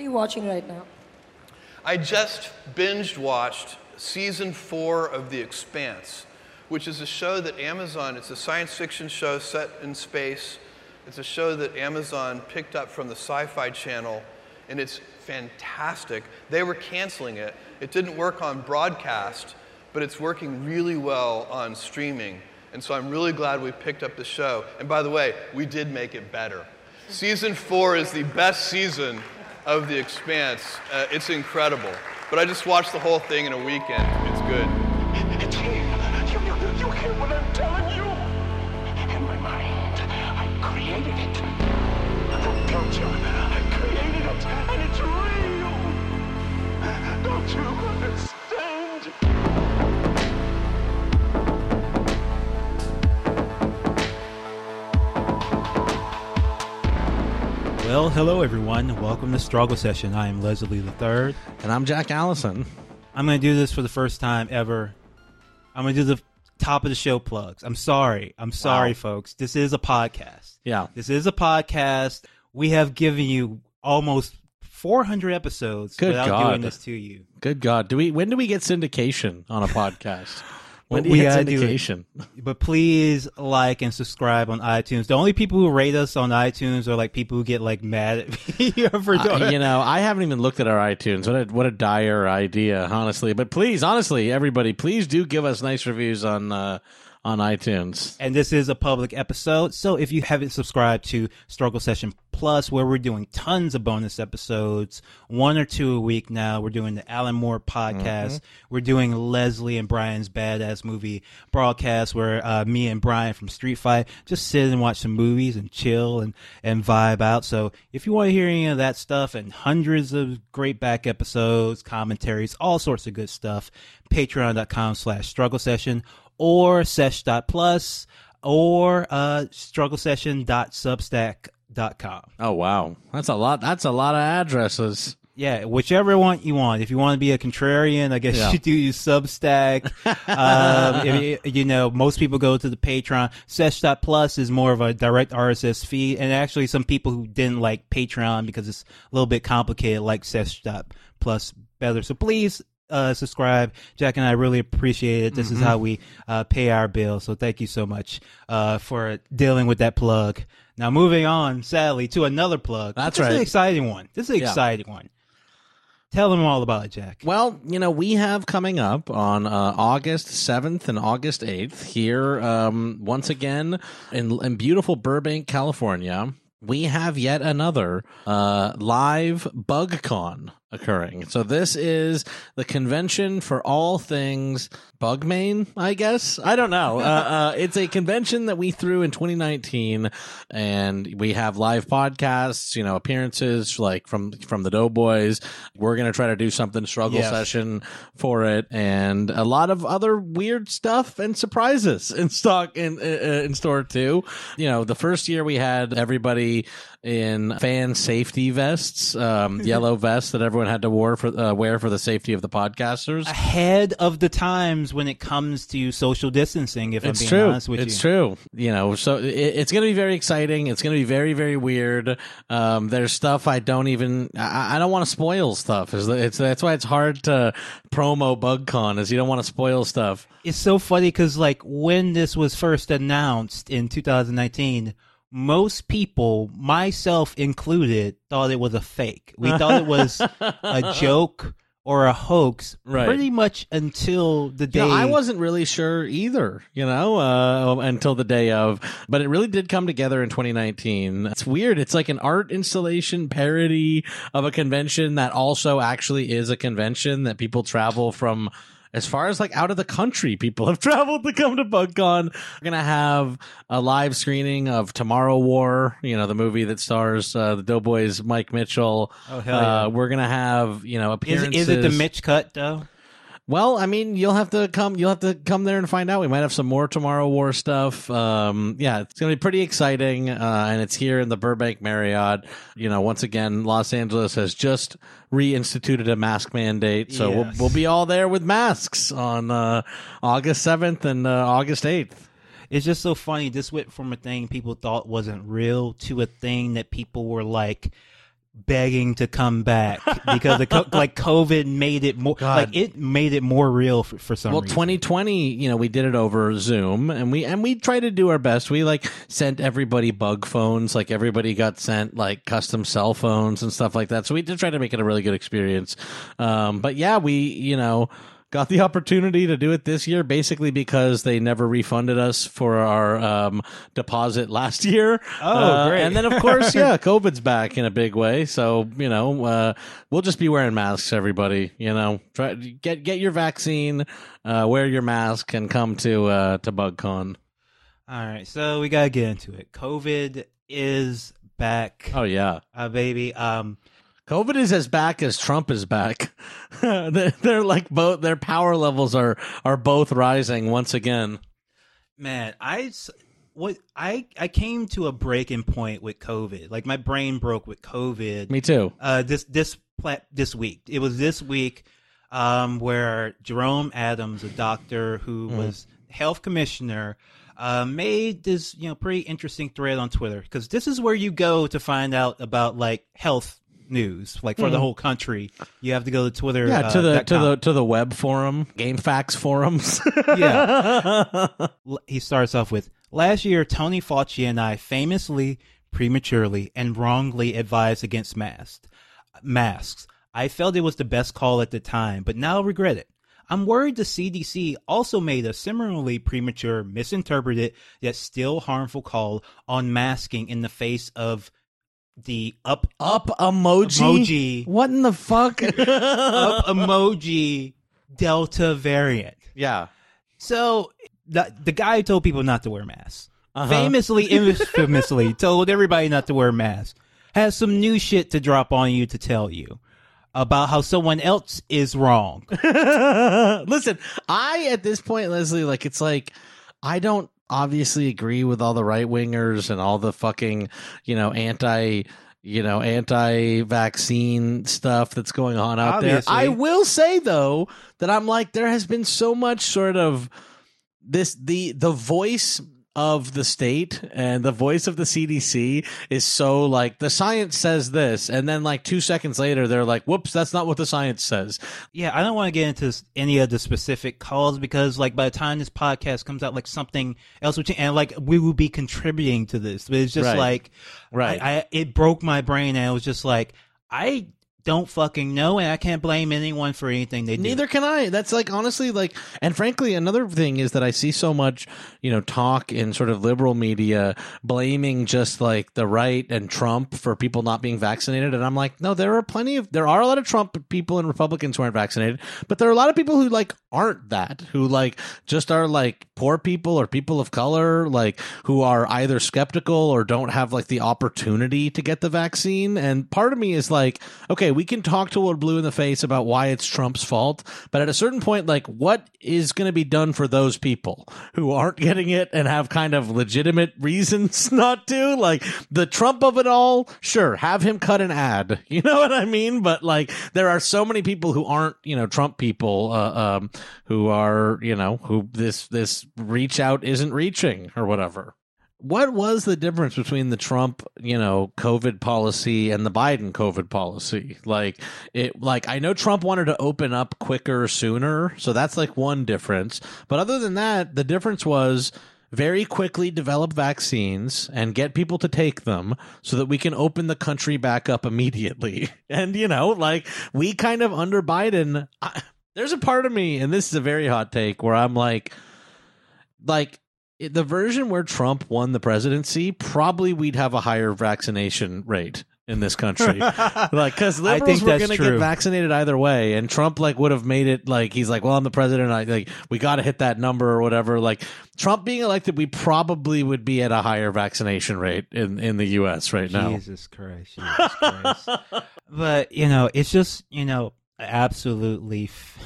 What are you watching right now? I just binged watched season four of The Expanse, which is a show that Amazon, it's a science fiction show set in space. It's a show that Amazon picked up from the Sci Fi Channel, and it's fantastic. They were canceling it. It didn't work on broadcast, but it's working really well on streaming. And so I'm really glad we picked up the show. And by the way, we did make it better. Season four is the best season of The Expanse. Uh, it's incredible. But I just watched the whole thing in a weekend. It's good. Well, hello everyone. Welcome to Struggle Session. I am Leslie the Third. And I'm Jack Allison. I'm going to do this for the first time ever. I'm going to do the top of the show plugs. I'm sorry. I'm sorry, Wow. folks. This is a podcast. Yeah. This is a podcast. We have given you almost 400 episodes Good without God. doing this to you. Good God. Do we when do we get syndication on a podcast? We gotta do it. But please like and subscribe on iTunes. The only people who rate us on iTunes are like people who get like mad at me for doing Uh, you know, I haven't even looked at our iTunes. What a what a dire idea, honestly. But please, honestly, everybody, please do give us nice reviews on uh, on iTunes. and this is a public episode. So if you haven't subscribed to Struggle Session Plus, where we're doing tons of bonus episodes, one or two a week now, we're doing the Alan Moore podcast. We're doing Leslie and Brian's badass movie broadcast, where uh, me and Brian from Street Fight just sit and watch some movies and chill and and vibe out. So if you want to hear any of that stuff and hundreds of great back episodes, commentaries, all sorts of good stuff, patreon.com slash struggle session or sesh.plus or uh, strugglesession.substack.com. Oh wow, that's a lot. That's a lot of addresses. Yeah, whichever one you want. If you want to be a contrarian, I guess Yeah. you do use Substack. um, if you, you know, most people go to the Patreon. Sesh.plus is more of a direct RSS feed. And actually, some people who didn't like Patreon because it's a little bit complicated like Sesh.plus better. So please uh, subscribe. Jack and I really appreciate it. This is how we uh, pay our bill. So thank you so much uh, for dealing with that plug. Now, moving on, sadly, to another plug. That's this is an exciting one. This is an Yeah. exciting one. Tell them all about it, Jack. Well, you know, we have coming up on uh, August 7th and August 8th here, um, once again, in, in beautiful Burbank, California. We have yet another uh, live BugCon occurring. So this is the convention for all things Bugmain, I guess. I don't know. uh, uh, it's a convention that we threw in 2019, and we have live podcasts, you know, appearances like from from the Doughboys. We're gonna try to do something struggle Yes. session for it, and a lot of other weird stuff and surprises in stock in uh, in store too. You know, the first year we had everybody in fan safety vests, um, yellow vests that everyone had to wear for uh, wear for the safety of the podcasters. Ahead of the times when it comes to social distancing, if It's I'm being true. honest with it's you. true. You know, so it, it's going to be very exciting. It's going to be very, very weird. Um, there's stuff I don't even. I, I don't want to spoil stuff. Is it's that's why it's hard to promo BugCon. Is you don't want to spoil stuff. It's so funny because, like, when this was first announced in 2019, most people, myself included, thought it was a fake. We thought it was a joke or a hoax Right. pretty much until the day. You know, I wasn't really sure either, you know, uh, until the day of, but it really did come together in 2019. It's weird. It's like an art installation parody of a convention that also actually is a convention that people travel from. As far as like out of the country, people have traveled to come to BugCon. We're gonna have a live screening of Tomorrow War, you know, the movie that stars uh, the Doughboys, Mike Mitchell. Oh, hell yeah. Uh, we're gonna have you know Is, appearances. is it the Mitch cut, though? Well, I mean, you'll have to come. You'll have to come there and find out. We might have some more Tomorrow War stuff. Um, yeah, it's gonna be pretty exciting, uh, and it's here in the Burbank Marriott. You know, once again, Los Angeles has just reinstituted a mask mandate, so we'll, we'll be all there with masks on uh, August seventh and uh, August eighth. It's just so funny. This went from a thing people thought wasn't real to a thing that people were like begging to come back because the co- like COVID made it more God. like it made it more real for, for some Well, reason. 2020, you know, we did it over Zoom, and we and we tried to do our best. We like sent everybody bug phones, like everybody got sent like custom cell phones and stuff like that. So we did try to make it a really good experience. Um, but yeah, we you know got the opportunity to do it this year, basically because they never refunded us for our um, deposit last year. Oh, Uh, great. And then of course, yeah, COVID's back in a big way. So you know, uh, we'll just be wearing masks, everybody. You know, try get get your vaccine, uh, wear your mask, and come to uh, to BugCon. All right, so we gotta get into it. COVID is back, Oh yeah, uh, baby. Um, COVID is as back as Trump is back. they're, they're like both their power levels are are both rising once again. man, I what I I came to a breaking point with COVID. Like my brain broke with COVID. Me too. uh, this this this week. It was this week um, where Jerome Adams, a doctor who was health commissioner, uh, made this you know pretty interesting thread on Twitter because this is where you go to find out about like health news, like for the whole country. You have to go to Twitter. Yeah, uh, to the to com. the to the web forum, GameFAQs forums. yeah. He starts off with last year tony fauci and i famously prematurely and wrongly advised against masks masks i felt it was the best call at the time but now I regret it i'm worried the cdc also made a similarly premature misinterpreted yet still harmful call on masking in the face of the up Up emoji. Emoji. What in the fuck? up emoji delta variant yeah. So the the guy who told people not to wear masks. Uh-huh. Famously, infamously told everybody not to wear masks. Has some new shit to drop on you to tell you about how someone else is wrong. Listen, I at this point, Leslie, like it's like I don't obviously agree with all the right wingers and all the fucking, you know, anti you know, anti-vaccine stuff that's going on out Obviously. there. I will say though that I'm like there has been so much sort of this the the voice of the state and the voice of the CDC is so like the science says this and then like 2 seconds later they're like whoops that's not what the science says. Yeah, I don't want to get into any of the specific calls because, like, by the time this podcast comes out, like something else would change, and like we will be contributing to this. But it's just Right. like, Right. I, I it broke my brain, and I was just like, I don't fucking know, and I can't blame anyone for anything they do. Neither can I. That's like honestly like and frankly another thing is that I see so much, you know, talk in sort of liberal media blaming just like the right and Trump for people not being vaccinated and I'm like, no, there are plenty of there are a lot of Trump people and Republicans who aren't vaccinated, but there are a lot of people who like aren't that, who like just are like poor people or people of color, like who are either skeptical or don't have like the opportunity to get the vaccine. And part of me is like, okay, we can talk to Lord Blue in the face about why it's Trump's fault, but at a certain point, like, what is going to be done for those people who aren't getting it and have kind of legitimate reasons not to? Like, the Trump of it all, sure, have him cut an ad. You know what I mean? But like, there are so many people who aren't, you know, Trump people, uh, um, who are, you know, who this, this reach out isn't reaching or whatever. What was the difference between the Trump, you know, COVID policy and the Biden COVID policy? Like it like I know Trump wanted to open up quicker sooner, so that's like one difference. But other than that, the difference was very quickly develop vaccines and get people to take them so that we can open the country back up immediately. And you know, like we kind of under Biden, I, there's a part of me and this is a very hot take where I'm like like the version where Trump won the presidency, probably we'd have a higher vaccination rate in this country. like, because I liberals think were going to get vaccinated either way, and Trump like would have made it like he's like, well, I'm the president. I like we got to hit that number or whatever. Like Trump being elected, we probably would be at a higher vaccination rate in in the U.S. right now. Jesus Christ, Jesus Christ. but you know, it's just you know, absolutely f-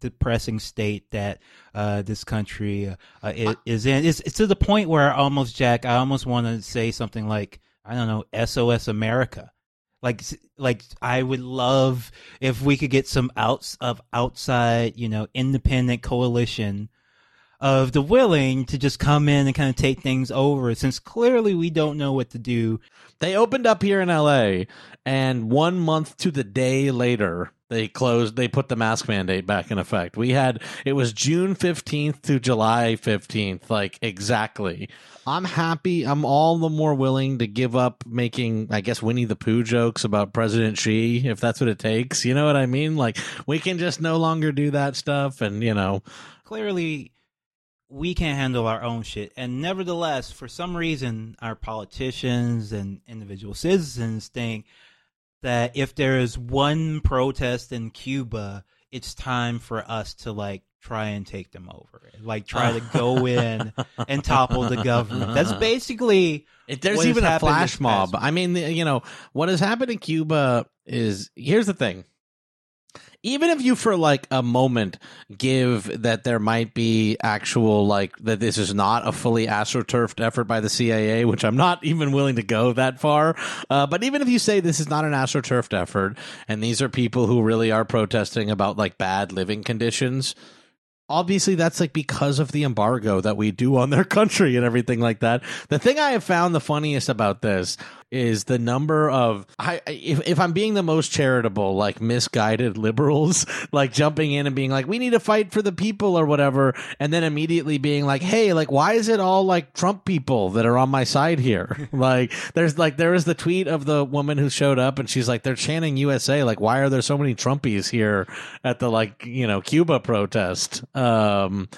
depressing state that uh, this country uh, uh, i- is in. It's, it's to the point where I almost, Jack, I almost want to say something like, I don't know, SOS America. Like, like I would love if we could get some outs of outside, you know, independent coalition of the willing to just come in and kind of take things over since clearly we don't know what to do. They opened up here in LA, and one month to the day later, they closed. They put the mask mandate back in effect. We had it was June fifteenth to July fifteenth, like exactly. I'm happy. I'm all the more willing to give up making, I guess, Winnie the Pooh jokes about President Xi if that's what it takes. You know what I mean? Like we can just no longer do that stuff, and you know, Clearly, we can't handle our own shit. And nevertheless, for some reason, our politicians and individual citizens think that if there is one protest in Cuba, it's time for us to like try and take them over. Like try to go in and topple the government. That's basically If there's even a flash mob, I mean, you know, what has happened in Cuba is here's the thing. Even if you for like a moment give that there might be actual like that this is not a fully astroturfed effort by the CIA, which I'm not even willing to go that far. Uh, but even if you say this is not an astroturfed effort and these are people who really are protesting about like bad living conditions, obviously that's like because of the embargo that we do on their country and everything like that. The thing I have found the funniest about this is the number of I if if I'm being the most charitable, like misguided liberals, like jumping in and being like, "We need to fight for the people" or whatever, and then immediately being like, "Hey, like why is it all like Trump people that are on my side here?" like there's like there is the tweet of the woman who showed up and she's like, "They're chanting USA. Like why are there so many Trumpies here at the like you know Cuba protest?" Um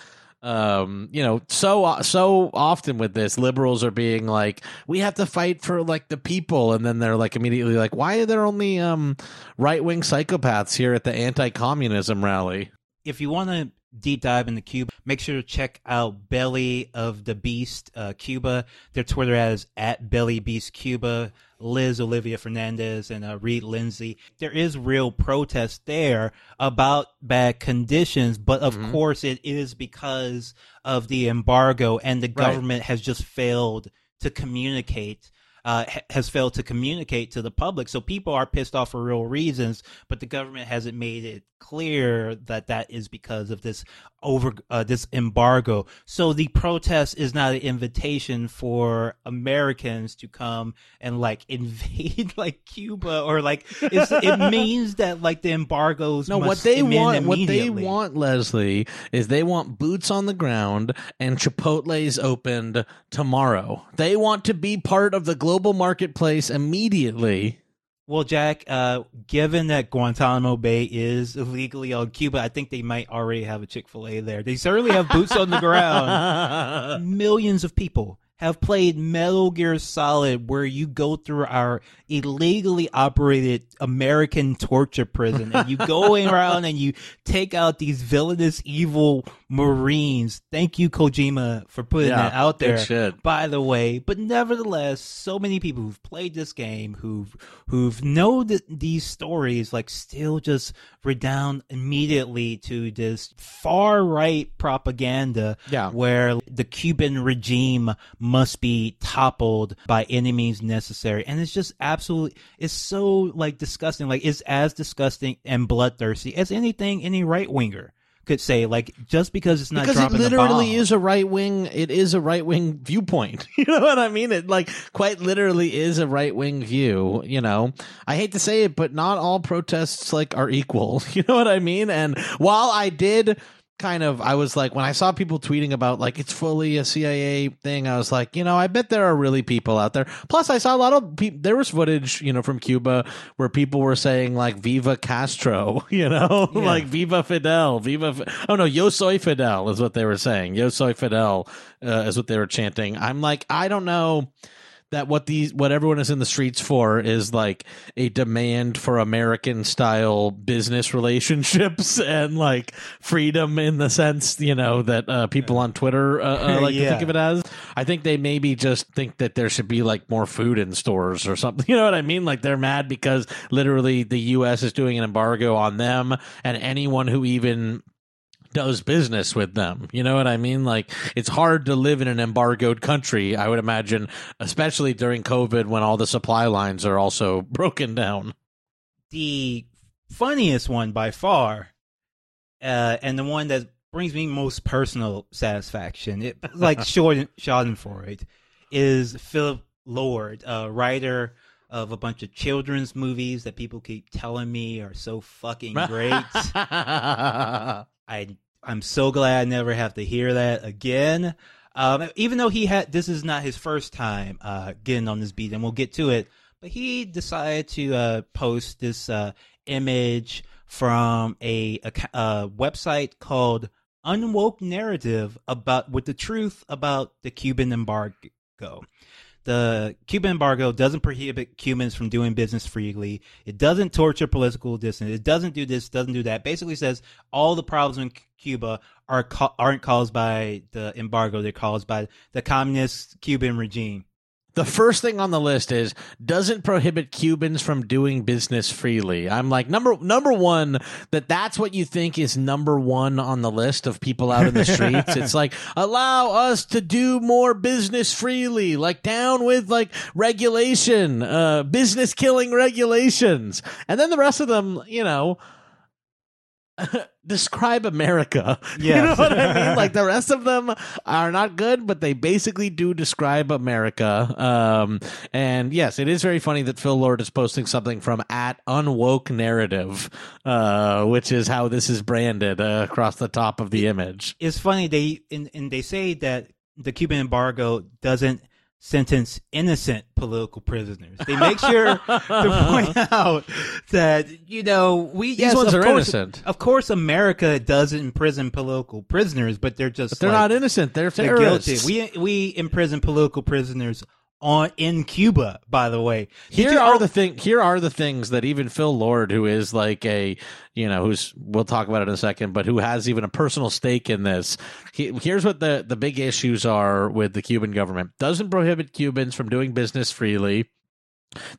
um you know so so often with this liberals are being like we have to fight for like the people and then they're like immediately like why are there only um right-wing psychopaths here at the anti-communism rally if you want to deep dive into Cuba, make sure to check out Belly of the Beast uh, Cuba. Their Twitter ad is at Belly Beast Cuba. Liz Oliva Fernandez and uh, Reed Lindsay. There is real protest there about bad conditions, but of course it is because of the embargo and the government has just failed to communicate. Uh, ha- has failed to communicate to the public. So people are pissed off for real reasons, but the government hasn't made it clear that that is because of this over uh, this embargo. So the protest is not an invitation for Americans to come and like invade like Cuba or like it's, it means that like the embargoes. no what they want what they want leslie is they want boots on the ground and chipotle's opened tomorrow they want to be part of the global marketplace immediately Well, Jack, uh, given that Guantanamo Bay is illegally on Cuba, I think they might already have a Chick fil A there. They certainly have boots on the ground. Millions of people have played Metal Gear Solid, where you go through our illegally operated American torture prison and you go around and you take out these villainous, evil Marines. Thank you, Kojima, for putting Yeah, that out there shit. by the way. But nevertheless, so many people who've played this game, who've who've know th- these stories, like still just redound immediately to this far right propaganda, Yeah. where the Cuban regime must be toppled by any means necessary, and it's just absolutely, it's so like disgusting, like it's as disgusting and bloodthirsty as anything any right winger. Could say like just because it's not because it literally is a right wing it is a right wing viewpoint. You know what i mean? It like quite literally is a right wing view you know? I hate to say it but not all protests like are equal. You know what i mean? And while i did kind of i was like when i saw people tweeting about like it's fully a cia thing i was like you know i bet there are really people out there. Plus i saw a lot of people there was footage you know from cuba where people were saying like viva castro you know? Like viva fidel viva Fi- oh no yo soy fidel is what they were saying. Yo soy fidel uh, is what they were chanting. I'm like i don't know that what these what everyone is in the streets for is like a demand for American style business relationships and like freedom in the sense you know that uh, people on Twitter uh, uh, like to think of it as. I think they maybe just think that there should be like more food in stores or something. You know what I mean? Like they're mad because literally the U.S. is doing an embargo on them and anyone who even does business with them. You know what I mean? Like it's hard to live in an embargoed country, I would imagine, especially during COVID when all the supply lines are also broken down. the funniest one by far, uh, and the one that brings me most personal satisfaction, it like short Schadenfreude, is Philip Lord, a writer of a bunch of children's movies that people keep telling me are so fucking great. I I'm so glad I never have to hear that again. Um, even though he had this is not his first time uh, getting on this beat, and we'll get to it. But he decided to uh, post this uh, image from a, a, a website called Unwoke Narrative about with the truth about the Cuban embargo. The Cuban embargo doesn't prohibit Cubans from doing business freely. It doesn't torture political dissidents. It doesn't do this, doesn't do that. Basically says all the problems in Cuba are aren't caused by the embargo. They're caused by the communist Cuban regime. The first thing on the list is doesn't prohibit Cubans from doing business freely. I'm like number number one that that's what you think is number one on the list of people out in the streets. it's like allow us to do more business freely, like down with like regulation, uh, business killing regulations, and then the rest of them, you know. describe America. Yes. You know what I mean? Like the rest of them are not good, but they basically do describe America. Um, and yes, it is very funny that Phil Lord is posting something from at Unwoke Narrative, uh, which is how this is branded uh, across the top of the image. It's funny they and, and they say that the Cuban embargo doesn't sentence innocent political prisoners. They make sure to point out that you know we These yes, ones of are course, innocent. Of course, America does imprison political prisoners, but they're just But they're like, not innocent. They're they're guilty. We we imprison political prisoners on in Cuba. By the way, here are the thing here are the things that even Phil Lord who is like a you know who's we'll talk about it in a second but who has even a personal stake in this. He, here's what the the big issues are with the Cuban government. Doesn't prohibit Cubans from doing business freely.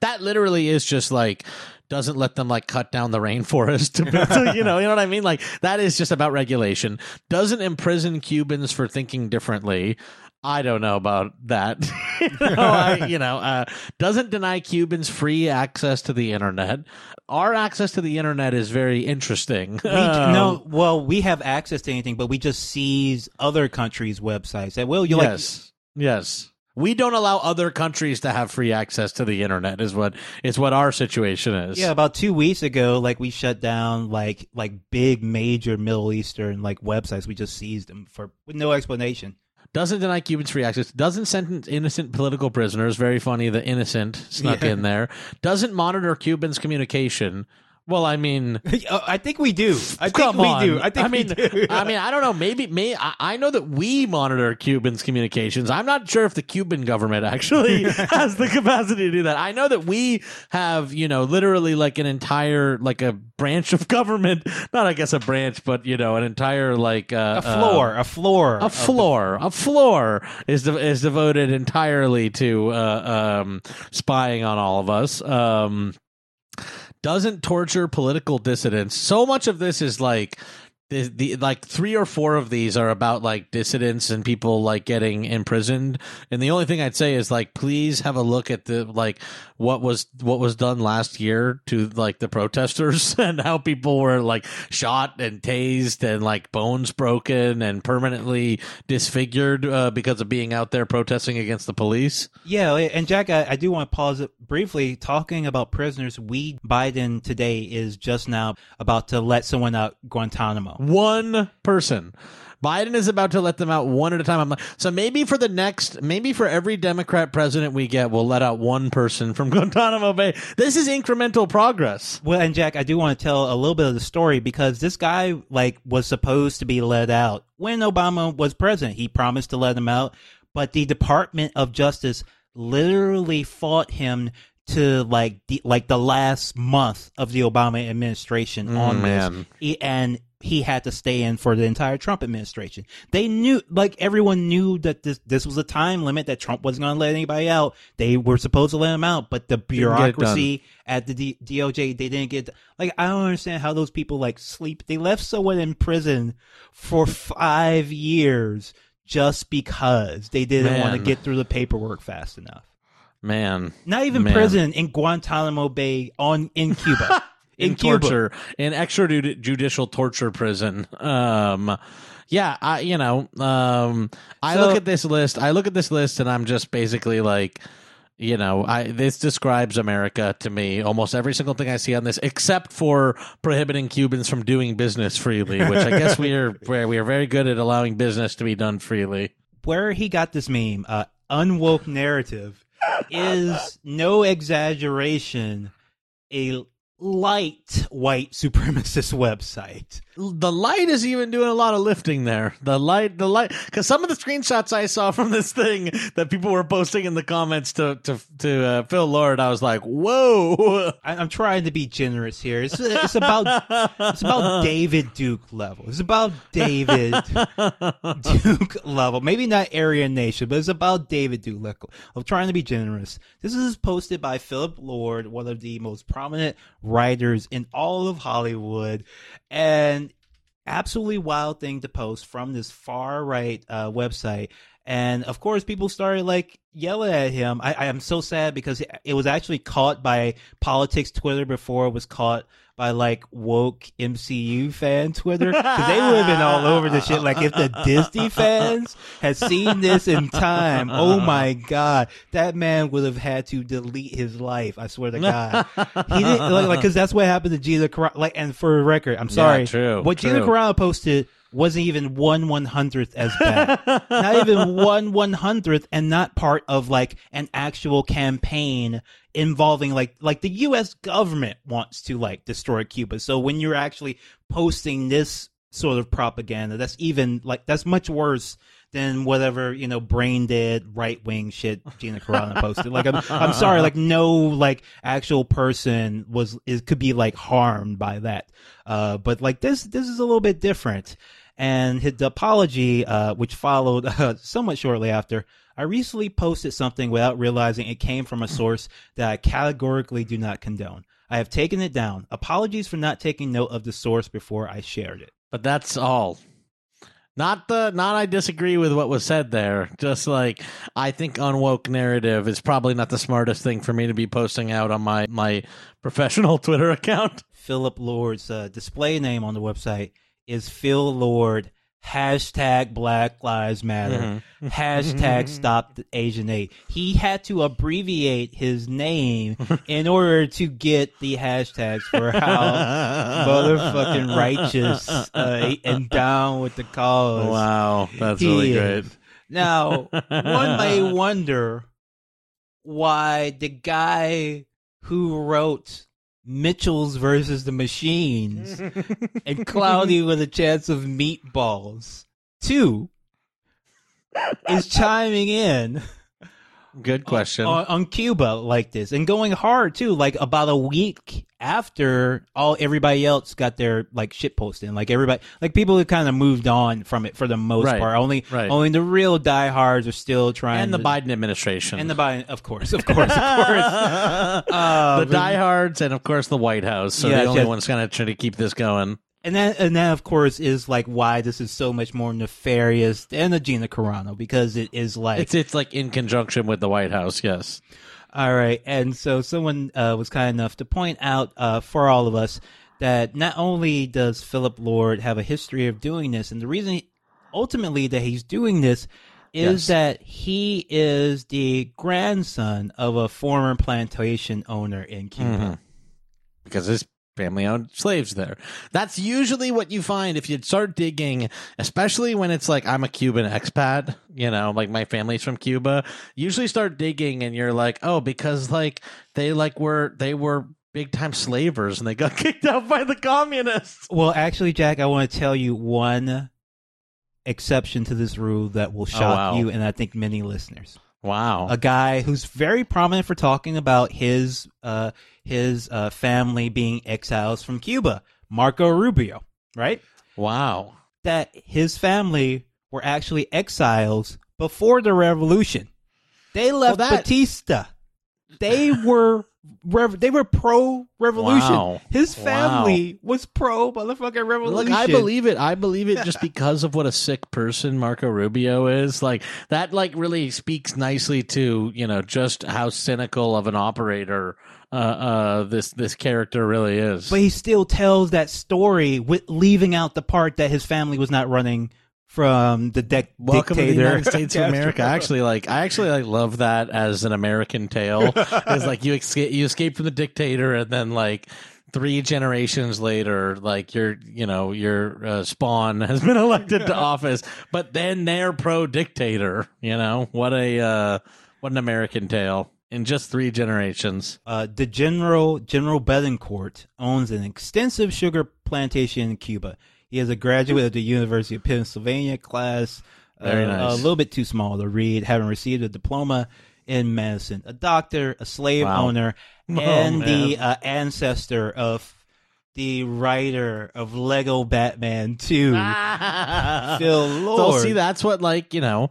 That literally is just like doesn't let them like cut down the rainforest to, to- you know you know what i mean? Like that is just about regulation. Doesn't imprison cubans for thinking differently i don't know about that you know, I, you know uh, doesn't deny cubans free access to the internet our access to the internet is very interesting we, Um, no, well, we have access to anything, but we just seize other countries' websites. That will you like? yes yes we don't allow other countries to have free access to the internet is what is what our situation is Yeah, about two weeks ago, like we shut down like like big major Middle Eastern like websites. We just seized them for with no explanation. Doesn't deny Cubans free access, doesn't sentence innocent political prisoners. Very funny, the innocent snuck Yeah. in there. Doesn't monitor Cubans' communication. Well, I mean, Uh, I think we do. I think we on. do. I think mean, we do. I mean, I don't know. Maybe, may I, I know that we monitor Cubans' communications. I'm not sure if the Cuban government actually has the capacity to do that. I know that we have, you know, literally like an entire, like a branch of government. Not, I guess, a branch, but you know, an entire like uh, a floor, a floor, a floor a floor is de- is devoted entirely to uh, um, spying on all of us um, doesn't torture political dissidents. So much of this is like the, the like three or four of these are about like dissidents and people like getting imprisoned and the only thing i'd say is like please have a look at the like what was what was done last year to like the protesters and how people were like shot and tased and like bones broken and permanently disfigured uh, because of being out there protesting against the police Yeah, and Jack, I, I do want to pause briefly. Talking about prisoners, we Biden today is just now about to let someone out Guantanamo. One person Biden is about to let them out one at a time. I'm like, so maybe for the next, maybe for every Democrat president we get, we'll let out one person from Guantanamo Bay. This is incremental progress. Well, and Jack, I do want to tell a little bit of the story because this guy like was supposed to be let out when Obama was president. He promised to let him out, but the Department of Justice literally fought him to like the, like the last month of the Obama administration on man. this, and he had to stay in for the entire Trump administration. They knew, like everyone knew that this this was a time limit that Trump wasn't going to let anybody out. They were supposed to let him out, but the bureaucracy at the D- DOJ they didn't get. Like I don't understand how those people like sleep. They left someone in prison for five years just because they didn't want to get through the paperwork fast enough. Man. Not even Man. prison in Guantanamo Bay on in Cuba. in, In Cuba. torture in extrajudicial torture prison. Um, yeah, I you know, um, I So- look at this list. I look at this list, and I'm just basically like. You know, I this describes America to me. Almost every single thing I see on this, except for prohibiting Cubans from doing business freely, which I guess we are where we are very good at allowing business to be done freely. Where he got this meme, uh, unwoke narrative, is no exaggeration, a light white supremacist website. The light is even doing a lot of lifting there. The light, the light, because some of the screenshots I saw from this thing that people were posting in the comments to to to uh, Phil Lord, I was like, "Whoa!" I, I'm trying to be generous here. It's it's about it's about David Duke level. It's about David Duke level. Maybe not Aryan Nation, but it's about David Duke level. I'm trying to be generous. This is posted by Philip Lord, one of the most prominent writers in all of Hollywood, and absolutely wild thing to post from this far right uh, website. And of course, people started like yelling at him. I, I am so sad because it, it was actually caught by politics Twitter before it was caught by like woke MCU fan Twitter because they would have been all over the shit. Like if the Disney fans had seen this in time, oh my god, that man would have had to delete his life. I swear to God, he didn't like like because that's what happened to Gina Carano. Like, and for the record, I'm sorry, true, what Gina true. Carano posted wasn't even one one hundredth as bad. not even one one hundredth, and not part of like an actual campaign involving like like the U.S. government wants to like destroy Cuba. So when you're actually posting this sort of propaganda, that's even like that's much worse than whatever you know brain dead right wing shit Gina Carano posted. Like I'm, I'm sorry, like no like actual person was is could be like harmed by that. Uh, but like this this is a little bit different. And his apology, uh, which followed uh, somewhat shortly after, I recently posted something without realizing it came from a source that I categorically do not condone. I have taken it down. Apologies for not taking note of the source before I shared it. But that's all. Not the not I disagree with what was said there. Just like I think unwoke narrative is probably not the smartest thing for me to be posting out on my my professional Twitter account. Philip Lord's uh, display name on the website is Phil Lord. Hashtag Black Lives Matter. Hashtag Stop Asian Aid. He had to abbreviate his name in order to get the hashtags for how motherfucking righteous uh, and down with the cause. Wow, that's he really is. great. Now, one may wonder why the guy who wrote Mitchell's versus the Machines and Cloudy with a Chance of Meatballs. 2 is chiming in Good question. on, on Cuba like this and going hard too, like about a week after all everybody else got their like shit posting. Like everybody, like people have kind of moved on from it for the most Right, part. Only, right. only the real diehards are still trying. and the to, Biden administration. and the Biden, of course, of course, of course. Uh, the diehards and of course the White House. So Yes, the only yes. ones kind of trying to keep this going. And that, and that, of course, is like why this is so much more nefarious than the Gina Carano because it is like It's it's like in conjunction with the White House. Yes. All right. And so someone uh, was kind enough to point out uh, for all of us that not only does Philip Lord have a history of doing this, and the reason ultimately that he's doing this is Yes. that he is the grandson of a former plantation owner in Cuba. because his family owned slaves there. That's usually what you find if you start digging, especially when it's like I'm a Cuban expat, you know, like my family's from Cuba. Usually start digging and you're like, "Oh, because like they like were they were big time slavers and they got kicked out by the communists." Well, actually, Jack, I want to tell you one exception to this rule that will oh, shock wow. you and I think many listeners. Wow. a guy who's very prominent for talking about his uh, his uh, family being exiles from Cuba, Marco Rubio, right? wow. That his family were actually exiles before the revolution. They left Well, that- Batista. They were rev- they were pro revolution. Wow. His Wow. family was pro motherfucking revolution. Look, I believe it. I believe it just because of what a sick person Marco Rubio is. Like that, like really speaks nicely to you know just how cynical of an operator uh, uh, this this character really is. But he still tells that story with leaving out the part that his family was not running from the dec- Welcome dictator. to the United States of America. I actually like I actually like love that as an American tale. it's like you escape you escape from the dictator and then like three generations later like your you know your uh, spawn has been elected to office but then they're pro dictator you know what a uh what an american tale in just three generations Uh, the general General Betancourt owns an extensive sugar plantation in Cuba. He is a graduate of the University of Pennsylvania class. Very uh, nice. A little bit too small to read, having received a diploma in medicine. A doctor, a slave Wow. owner, Oh, and man. the uh, ancestor of the writer of Lego Batman 2, Phil Lord. So see, that's what like you know,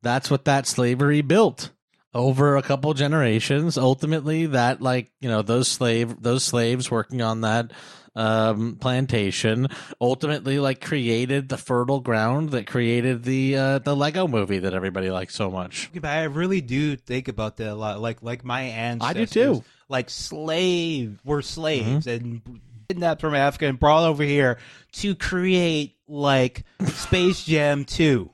that's what that slavery built over a couple generations. Ultimately, that like you know those slave those slaves working on that um plantation ultimately like created the fertile ground that created the uh the lego movie that everybody likes so much But I really do think about that a lot. Like like my ancestors, I do too. Mm-hmm. Like slave were slaves and kidnapped from Africa and brought over here to create like Space Jam two.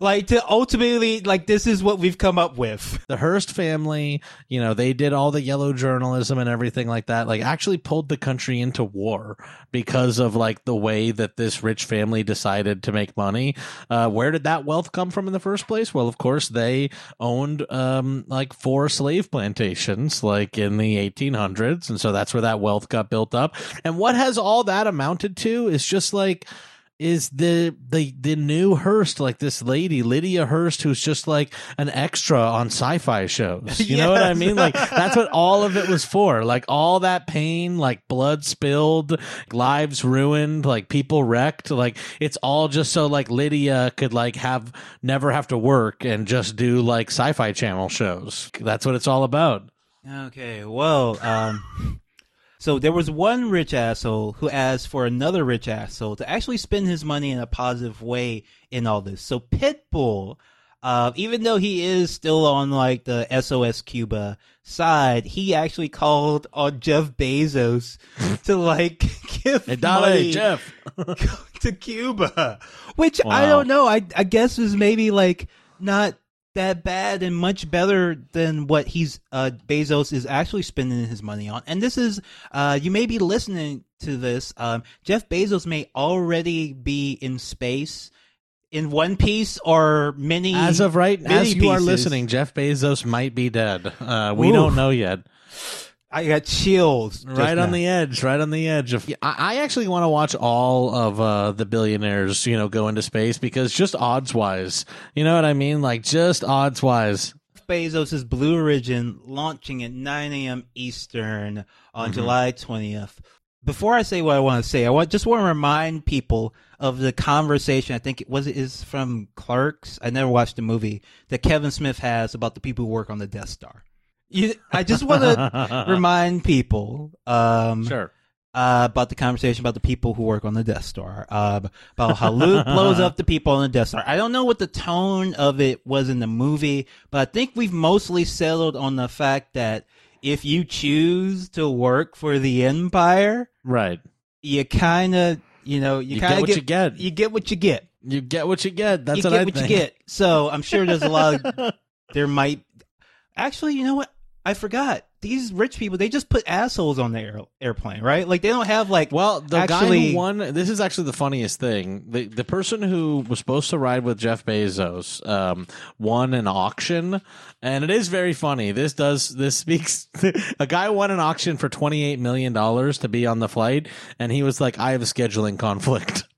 Like to ultimately like this is what we've come up with. the Hearst family, you know, they did all the yellow journalism and everything like that, like actually pulled the country into war because of like the way that this rich family decided to make money. Uh, where did that wealth come from in the first place? Well, of course, they owned um, like four slave plantations, like in the 1800s. And so that's where that wealth got built up. And what has all that amounted to is just like, is the the the new Hearst like this lady Lydia Hearst who's just like an extra on sci-fi shows. You know what I mean? Like that's what all of it was for. Like all that pain, like blood spilled, lives ruined, like people wrecked. Like it's all just so like Lydia could like have never have to work and just do like sci-fi channel shows. That's what it's all about. Okay, well, um, so there was one rich asshole who asked for another rich asshole to actually spend his money in a positive way in all this. So Pitbull, uh, even though he is still on like the SOS Cuba side, he actually called on Jeff Bezos to like give Hey, money Jeff. to Cuba, which I don't know. I I guess is maybe like not that bad and much better than what he's uh Bezos is actually spending his money on. And this is uh you may be listening to this. Um Jeff Bezos may already be in space in one piece or many As of right, as you are listening, Jeff Bezos might be dead. Uh, we Oof. don't know yet. I got chills. just right on now. the edge right on the edge of i, I actually want to watch all of uh, the billionaires you know go into space because just odds wise you know what i mean like just odds wise Bezos' Blue Origin launching at 9 a.m. Eastern on July 20th. Before I say what I want to say, I want, just want to remind people of the conversation. I think it was it is from Clerks. I never watched the movie that Kevin Smith has about the people who work on the Death Star. You, I just want to remind people um, sure uh, about the conversation about the people who work on the Death Star, uh, about how Luke blows up the people on the Death Star. I don't know what the tone of it was in the movie, but I think we've mostly settled on the fact that if you choose to work for the Empire, right you kind of, you know, you, You kind get of what you get. You get what you get. you get what you get that's you what get i what think you get. So I'm sure there's a lot of there might actually you know what i forgot these rich people they just put assholes on the air, airplane right like they don't have like Well, the guy who won, this is actually the funniest thing. The the person who was supposed to ride with Jeff Bezos um, won an auction, and it is very funny. This does this speaks. a guy won an auction for twenty eight million dollars to be on the flight, and he was like, "I have a scheduling conflict."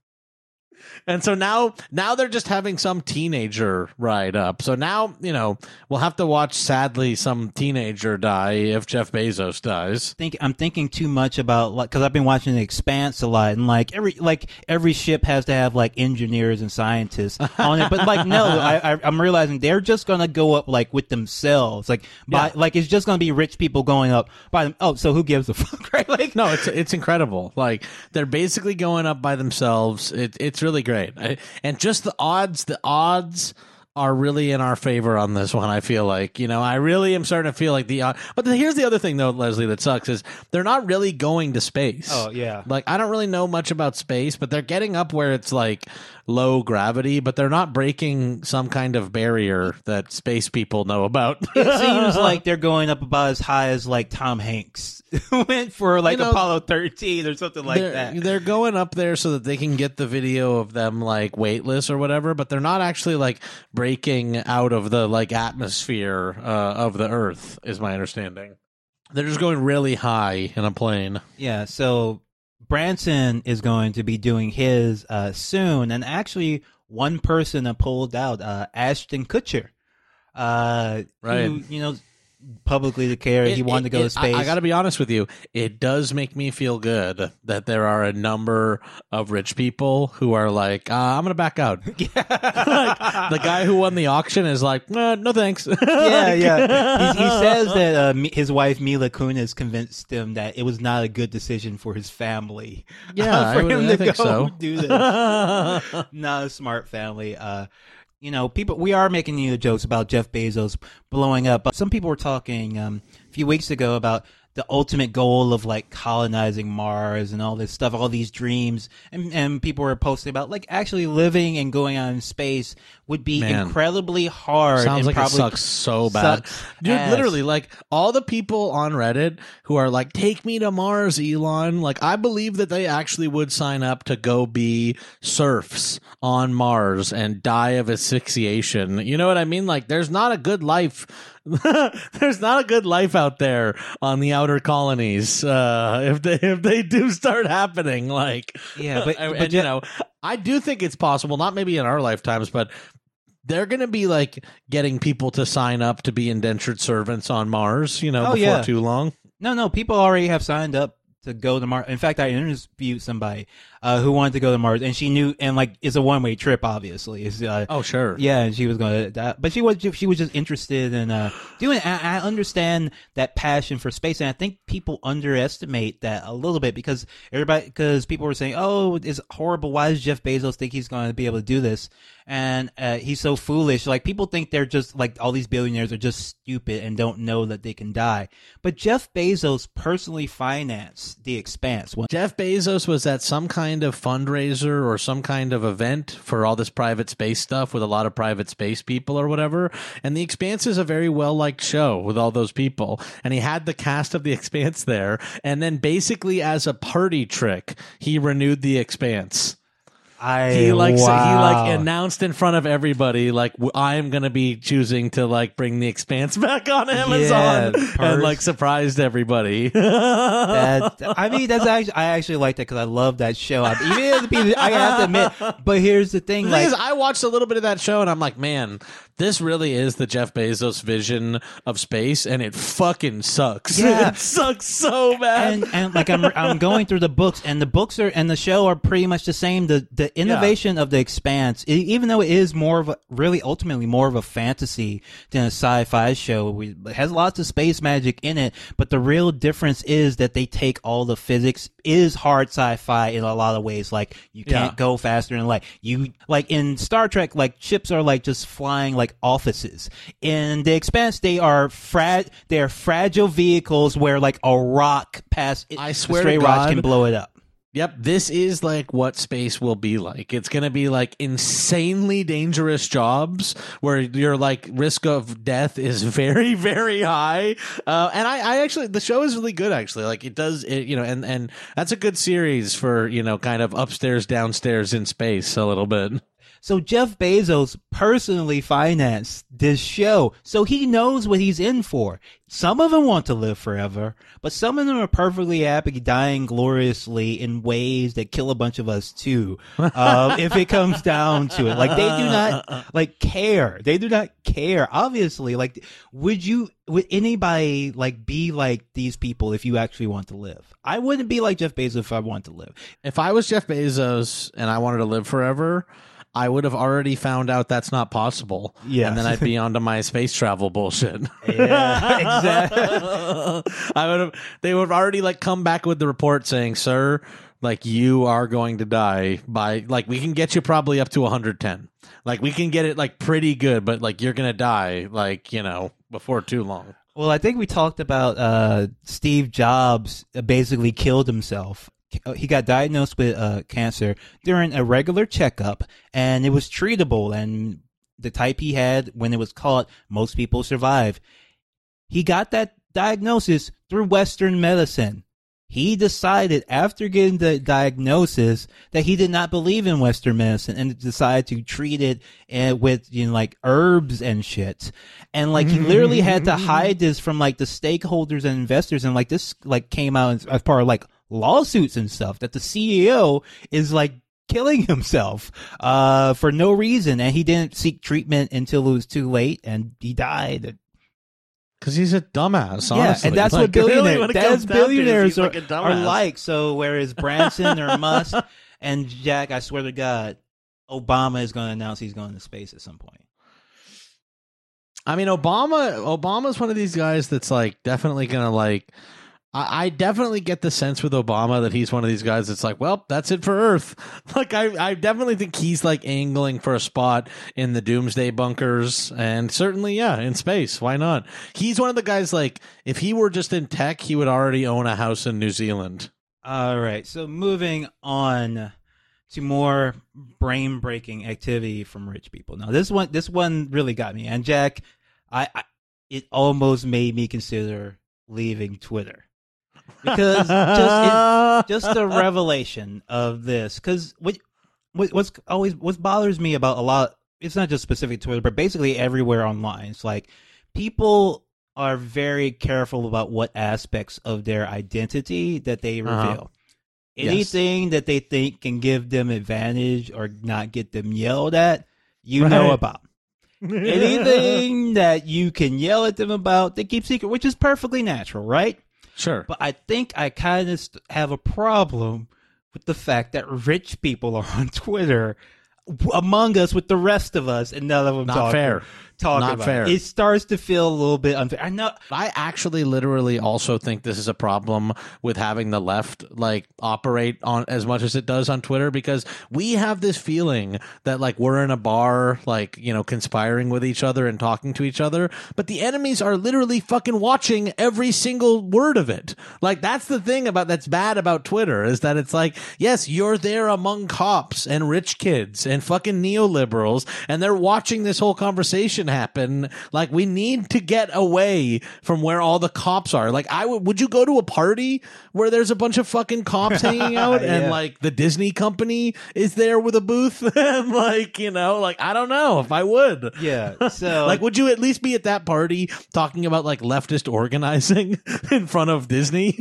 And so now, now they're just having some teenager ride up. So now, you know, we'll have to watch. Sadly, some teenager die if Jeff Bezos dies. think I'm thinking too much about like because I've been watching The Expanse a lot, and like every like every ship has to have like engineers and scientists on it. But like no, I, I I'm realizing they're just gonna go up like with themselves, like by Yeah. like it's just gonna be rich people going up by them. Oh, so who gives a fuck, right? Like No, it's it's incredible. Like they're basically going up by themselves. It, it's really great, I, and just the odds. The odds are really in our favor on this one. I feel like, you know, I really am starting to feel like the. Uh, but the, here's the other thing, though, Leslie, that sucks is they're not really going to space. Oh, yeah. Like I don't really know much about space, but they're getting up where it's like low gravity, but they're not breaking some kind of barrier that space people know about. It seems like they're going up about as high as like Tom Hanks went for like You know, Apollo 13 or something like they're, that. They're going up there so that they can get the video of them like weightless or whatever, but they're not actually like breaking out of the like atmosphere uh, of the Earth, is my understanding. They're just going really high in a plane. Yeah, so Branson is going to be doing his uh, soon, and actually, one person pulled out, uh, Ashton Kutcher, uh, Right. who, you know, publicly declared he It- wanted it- to go it- to space. I, I got to be honest with you. It does make me feel good that there are a number of rich people who are like, uh, I'm going to back out. Like, the guy who won the auction is like, "Uh, no thanks. yeah, yeah. He, he says that uh, his wife Mila Kunis convinced him that it was not a good decision for his family. Yeah, uh, for would- him to think go so. do this. not a smart family. You know, people. We are making you jokes about Jeff Bezos blowing up, but some people were talking um, a few weeks ago about the ultimate goal of like colonizing Mars and all this stuff, all these dreams, and, and people were posting about like actually living and going out in space would be Man. incredibly hard. Sounds like it sucks so bad. sucks Dude, ass. literally, like all the people on Reddit who are like, take me to Mars, Elon. Like, I believe that they actually would sign up to go be serfs on Mars and die of asphyxiation. You know what I mean? Like, there's not a good life. there's not a good life out there on the outer colonies. Uh, if they if they do start happening, like Yeah, but- and, but and, you know, I do think it's possible. Not maybe in our lifetimes, but they're going to be like getting people to sign up to be indentured servants on Mars, you know, Oh, before yeah. too long. No, no, people already have signed up to go to Mars. In fact, I interviewed somebody uh, who wanted to go to Mars, and she knew, and like, it's a one way trip. Obviously, it's, uh, Oh, sure. yeah, and she was going to, but she was she was just interested in uh, doing. I, I understand that passion for space, and I think people underestimate that a little bit because everybody because people were saying, "Oh, it's horrible. Why does Jeff Bezos think he's going to be able to do this?" And uh, he's so foolish. Like people think they're just like all these billionaires are just stupid and don't know that they can die. But Jeff Bezos personally financed the Expanse. When, Jeff Bezos was at some kind of fundraiser or some kind of event for all this private space stuff with a lot of private space people or whatever. And The Expanse is a very well liked show with all those people. And he had the cast of The Expanse there. And then basically, as a party trick, he renewed The Expanse. I he like so he like announced in front of everybody like I am gonna be choosing to like bring the Expanse back on Amazon pers- and like surprised everybody. that I mean that's actually I actually like that because I love that show. I, even people, I have to admit, but here's the thing: The like thing is, I watched a little bit of that show and I'm like, man, this really is the Jeff Bezos vision of space, and it fucking sucks. Yeah. it sucks so bad. and and like I'm I'm going through the books and the books are and the show are pretty much the same. The the innovation of the Expanse, e- even though it is more of a really ultimately more of a fantasy than a sci-fi show, we, it has lots of space magic in it. But the real difference is that they take all the physics is hard sci-fi in a lot of ways. Like you can't Yeah. go faster than light. You like in Star Trek, like ships are like just flying like offices. In the Expanse, they are fra- they are fragile vehicles where like a rock pass. I a swear stray rock can blow it up. Yep, this is like what space will be like. It's going to be like insanely dangerous jobs where your like risk of death is very very high. Uh, and I, I actually the show is really good actually. Like it does it, you know, and and that's a good series for you know kind of upstairs downstairs in space a little bit. So Jeff Bezos personally financed this show, so he knows what he's in for. Some of them want to live forever, but some of them are perfectly happy dying gloriously in ways that kill a bunch of us too. Uh, if it comes down to it, like they do not like care. They do not care. Obviously, like would you? Would anybody like be like these people if you actually want to live? I wouldn't be like Jeff Bezos if I want to live. If I was Jeff Bezos and I wanted to live forever, I would have already found out that's not possible. Yeah. And then I'd be onto my space travel bullshit. Yeah, exactly. I would have they would have already like come back with the report saying, Sir, like you are going to die by like we can get you probably up to 110. Like we can get it like pretty good, but like you're gonna die like you know before too long. Well, I think we talked about uh, Steve Jobs basically killed himself. He got diagnosed with uh, cancer during a regular checkup, and it was treatable. And the type he had, when it was caught, most people survive. He got that diagnosis through Western medicine. He decided after getting the diagnosis that he did not believe in Western medicine and decided to treat it uh, with, you know, like herbs and shit. And like he literally had to hide this from like the stakeholders and investors. And like this like came out as, as part of like lawsuits and stuff that the CEO is like killing himself uh for no reason and he didn't seek treatment until it was too late and he died Because he's a dumbass. yeah, honestly. and that's Like, what billionaires, really, when it that's to billionaires are, like are like. So whereas Branson or Musk and Jack, I swear to God, Obama is going to announce he's going to space at some point. I mean, Obama. Obama's one of these guys that's like definitely gonna like. I, definitely get the sense with Obama that he's one of these guys that's like, well, that's it for Earth. Like, I, I definitely think he's like angling for a spot in the doomsday bunkers, and certainly, yeah, in space. Why not? He's one of the guys like, if he were just in tech, he would already own a house in New Zealand. All right, so moving on to more brain breaking activity from rich people. Now this one, this one really got me, and Jack, I, I it almost made me consider leaving Twitter because just it, just the revelation of this because what, what what's always what bothers me about a lot it's not just specific to twitter but basically everywhere online it's like people are very careful about what aspects of their identity that they reveal Uh-huh. Yes. anything that they think can give them advantage or not get them yelled at you know about anything that you can yell at them about they keep secret which is perfectly natural right sure. but I think I kind of have a problem with the fact that rich people are on Twitter among us with the rest of us, and none of them Not talking, fair. Talking Not about fair. It. it starts to feel a little bit unfair. I know. I actually literally also think this is a problem with having the left like operate on as much as it does on Twitter because we have this feeling that like we're in a bar like, you know, conspiring with each other and talking to each other, but the enemies are literally fucking watching every single word of it. Like that's the thing about that's bad about Twitter is that it's like, yes, you're there among cops and rich kids and fucking neoliberals and they're watching this whole conversation happen. Like we need to get away from where all the cops are. Like I would, would you go to a party where there's a bunch of fucking cops hanging out and like the Disney company is there with a booth and like, you know, like I don't know if I would. Yeah. So Like, would you at least be at that party talking about like leftist organizing in front of Disney?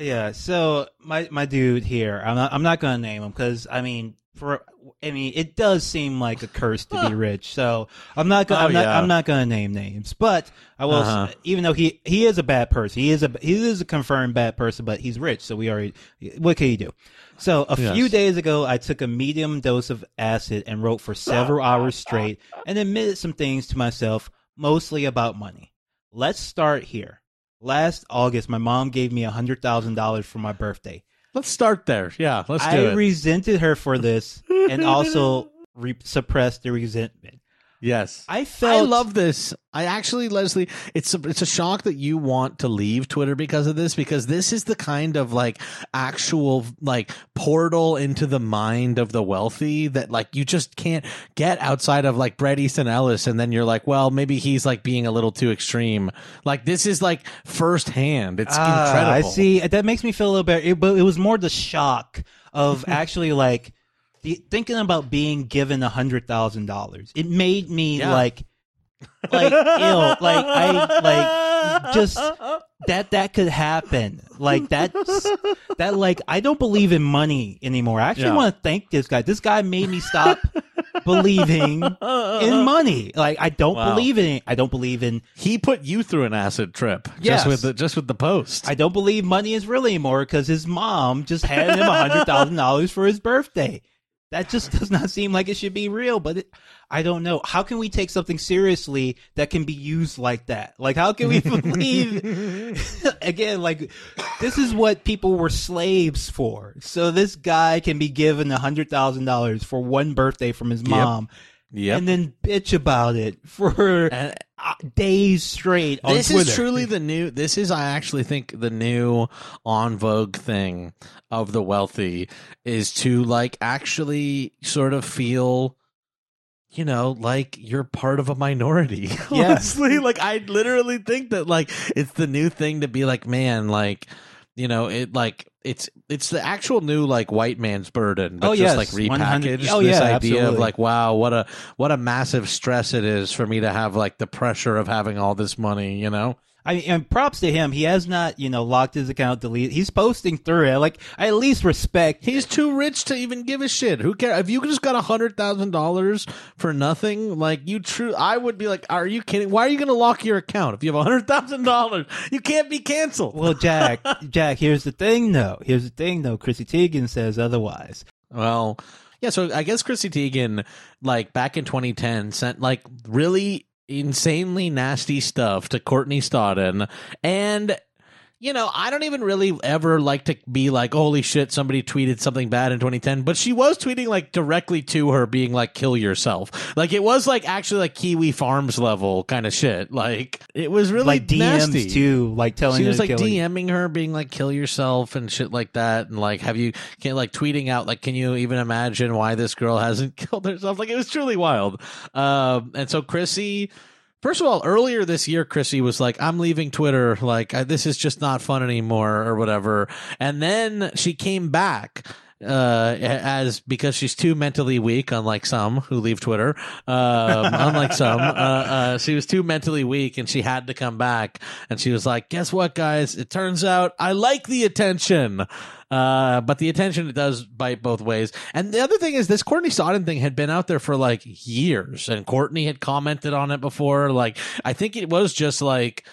Yeah, so my my dude here, I'm not I'm not gonna name him because I mean for I mean it does seem like a curse to be rich. So I'm not gonna Oh, I'm not yeah. I'm not gonna name names, but I will. Uh-huh. Even though he he is a bad person, he is a he is a confirmed bad person, but he's rich, so we already what can you do? So a few days ago, I took a medium dose of acid and wrote for several hours straight, and admitted some things to myself, mostly about money. Let's start here. Last August, my mom gave me a hundred thousand dollars for my birthday. Let's start there. Yeah, let's do I it. resented her for this, and also re- suppressed the resentment. Yes. I felt I love this. I actually, Leslie, it's a, it's a shock that you want to leave Twitter because of this, because this is the kind of like actual like portal into the mind of the wealthy that like you just can't get outside of like Bret Easton Ellis, and then you're like, well, maybe he's like being a little too extreme. Like this is like firsthand. It's Ah, incredible. I see. That makes me feel a little better. It, but it was more the shock of actually like the, thinking about being given a hundred thousand dollars. It made me Yeah. like like ill. Like I like just that that could happen. Like that's that like I don't believe in money anymore. I actually Yeah. want to thank this guy. This guy made me stop believing in money. Like I don't Wow. believe in. I don't believe in He put you through an acid trip Yes. just with the just with the post. I don't believe money is real anymore because his mom just handed him a hundred thousand dollars for his birthday. That just does not seem like it should be real. But it, I don't know. How can we take something seriously that can be used like that? Like, how can we believe again? Like, this is what people were slaves for. So this guy can be given a hundred thousand dollars for one birthday from his mom. Yep. And then bitch about it for And- days straight this Twitter. is truly the new this is i actually think the new on vogue thing of the wealthy is to like actually sort of feel you know like you're part of a minority Yeah. honestly like i literally think that like it's the new thing to be like man like you know it like it's it's the actual new like white man's burden but Oh, just yes, like repackaged. Oh, this yeah, idea of like wow what a what a massive stress it is for me to have like the pressure of having all this money you know I mean, and props to him. He has not, you know, locked his account, deleted. He's posting through it. Like, I at least respect. He's too rich to even give a shit. Who cares? If you just got a hundred thousand dollars for nothing, like you true, I would be like, "Are you kidding? Why are you going to lock your account if you have a hundred thousand dollars? You can't be canceled." Well, Jack, Jack, here's the thing, though. Here's the thing, though. Chrissy Teigen says otherwise. Well, yeah. So I guess Chrissy Teigen, like back in 2010, sent like really insanely nasty stuff to Courtney Stodden, and you know, I don't even really ever like to be like, holy shit, somebody tweeted something bad in 2010, but she was tweeting like directly to her, being like, kill yourself. Like it was like actually like Kiwi Farms level kind of shit. Like it was really like DMs nasty. too, like telling She was like you. DMing her, being like, "Kill yourself" and shit like that, and like, have you can like tweeting out like, "Can you even imagine why this girl hasn't killed herself?" Like, it was truly wild. Um, and so Chrissy, first of all, earlier this year, Chrissy was like, "I'm leaving Twitter. Like, this is just not fun anymore, or whatever." And then she came back uh as because she's too mentally weak unlike some who leave twitter um unlike some uh, uh she was too mentally weak and she had to come back. And she was like guess what guys? It turns out i like the attention. Uh but the attention it does bite both ways. And the other thing is this courtney Stodden thing had been out there for like years and courtney had commented on it before. Like i think it was just like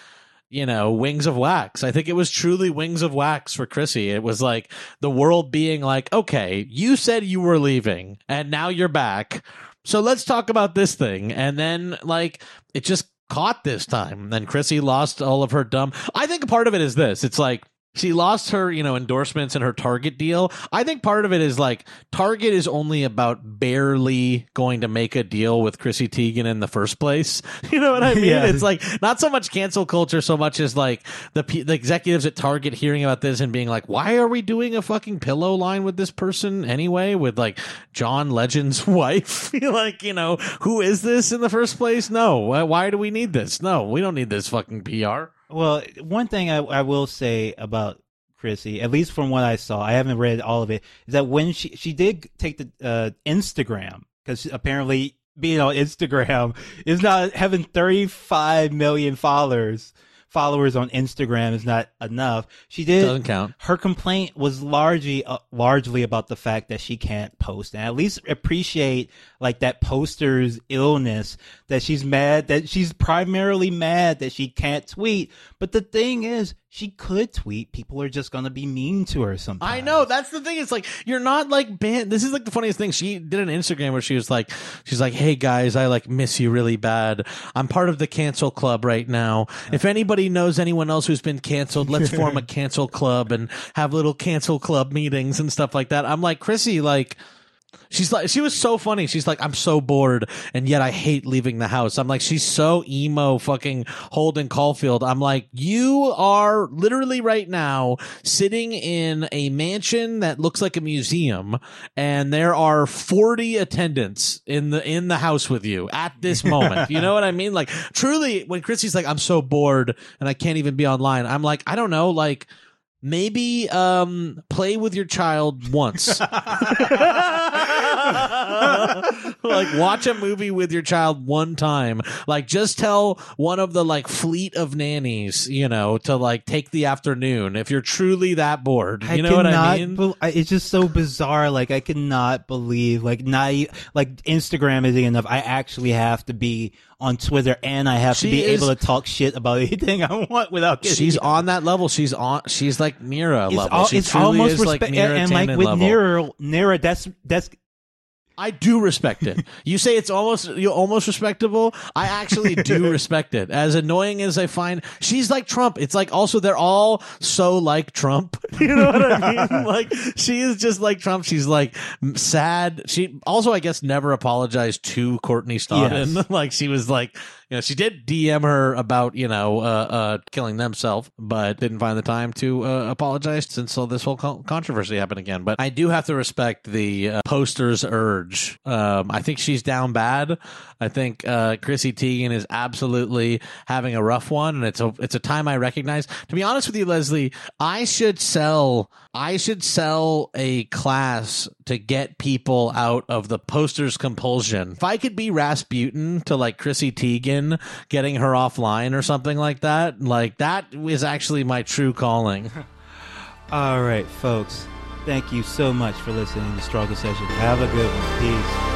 you know, wings of wax. I think it was truly wings of wax for Chrissy. It was like the world being like, okay, you said you were leaving and now you're back. So let's talk about this thing. And then like it just caught this time. Then Chrissy lost all of her dumb. I think part of it is this. It's like she lost her, you know, endorsements and her Target deal. I think part of it is like Target is only about barely going to make a deal with Chrissy Teigen in the first place. You know what I mean? Yeah. It's like not so much cancel culture, so much as like the the executives at Target hearing about this and being like, "Why are we doing a fucking pillow line with this person anyway?" With like John Legend's wife, like you know, who is this in the first place? No, why, why do we need this? No, we don't need this fucking PR. Well, one thing I, I will say about Chrissy, at least from what I saw, I haven't read all of it, is that when she she did take the uh, Instagram because apparently being on Instagram is not having 35 million followers followers on Instagram is not enough. She did Doesn't count. her complaint was largely uh, largely about the fact that she can't post and at least appreciate like that poster's illness that she's mad that she's primarily mad that she can't tweet but the thing is she could tweet people are just to be mean to her sometimes I know that's the thing. It's like you're not like banned. This is like the funniest thing. She did an Instagram where she was like, she's like, "Hey guys, I like miss you really bad. I'm part of the cancel club right now. If anybody knows anyone else who's been canceled, let's form a cancel club and have little cancel club meetings and stuff like that." I'm like, Chrissy, like. She's like, she was so funny. She's like, I'm so bored, and yet I hate leaving the house. I'm like, she's so emo, fucking Holden Caulfield. I'm like, you are literally right now sitting in a mansion that looks like a museum, and there are 40 attendants in the in the house with you at this moment. you know what I mean? Like, truly, when Chrissy's like, I'm so bored and I can't even be online. I'm like, I don't know, like maybe um play with your child once like watch a movie with your child one time like just tell one of the like fleet of nannies you know to like take the afternoon if you're truly that bored you know what i mean it's just so bizarre. Like I cannot believe, like not like Instagram isn't enough. I actually have to be on Twitter, and I have She to be is- able to talk shit about anything I want without getting. she's on that level she's on she's like Mira level al- she it's truly almost is like respect, Mira and like with level. Nira, Nira, that's that's I do respect it. You say it's almost you almost respectable. I actually do respect it. As annoying as I find, she's like Trump. It's like also they're all so like Trump. You know what I mean? like she is just like Trump. She's like sad. She also, I guess, never apologized to Courtney Stodden. Yes. like she was like, you know, she did DM her about you know uh, uh, killing themselves, but didn't find the time to uh, apologize since all this whole controversy happened again. But I do have to respect the uh, poster's urge. Um, I think she's down bad. I think uh, Chrissy Teigen is absolutely having a rough one, and it's a it's a time I recognize. To be honest with you, Leslie, I should sell I should sell a class to get people out of the poster's compulsion. If I could be Rasputin to like Chrissy Teigen, getting her offline or something like that, like that is actually my true calling. All right, folks. Thank you so much for listening to Struggle Session. Have a good one. Peace.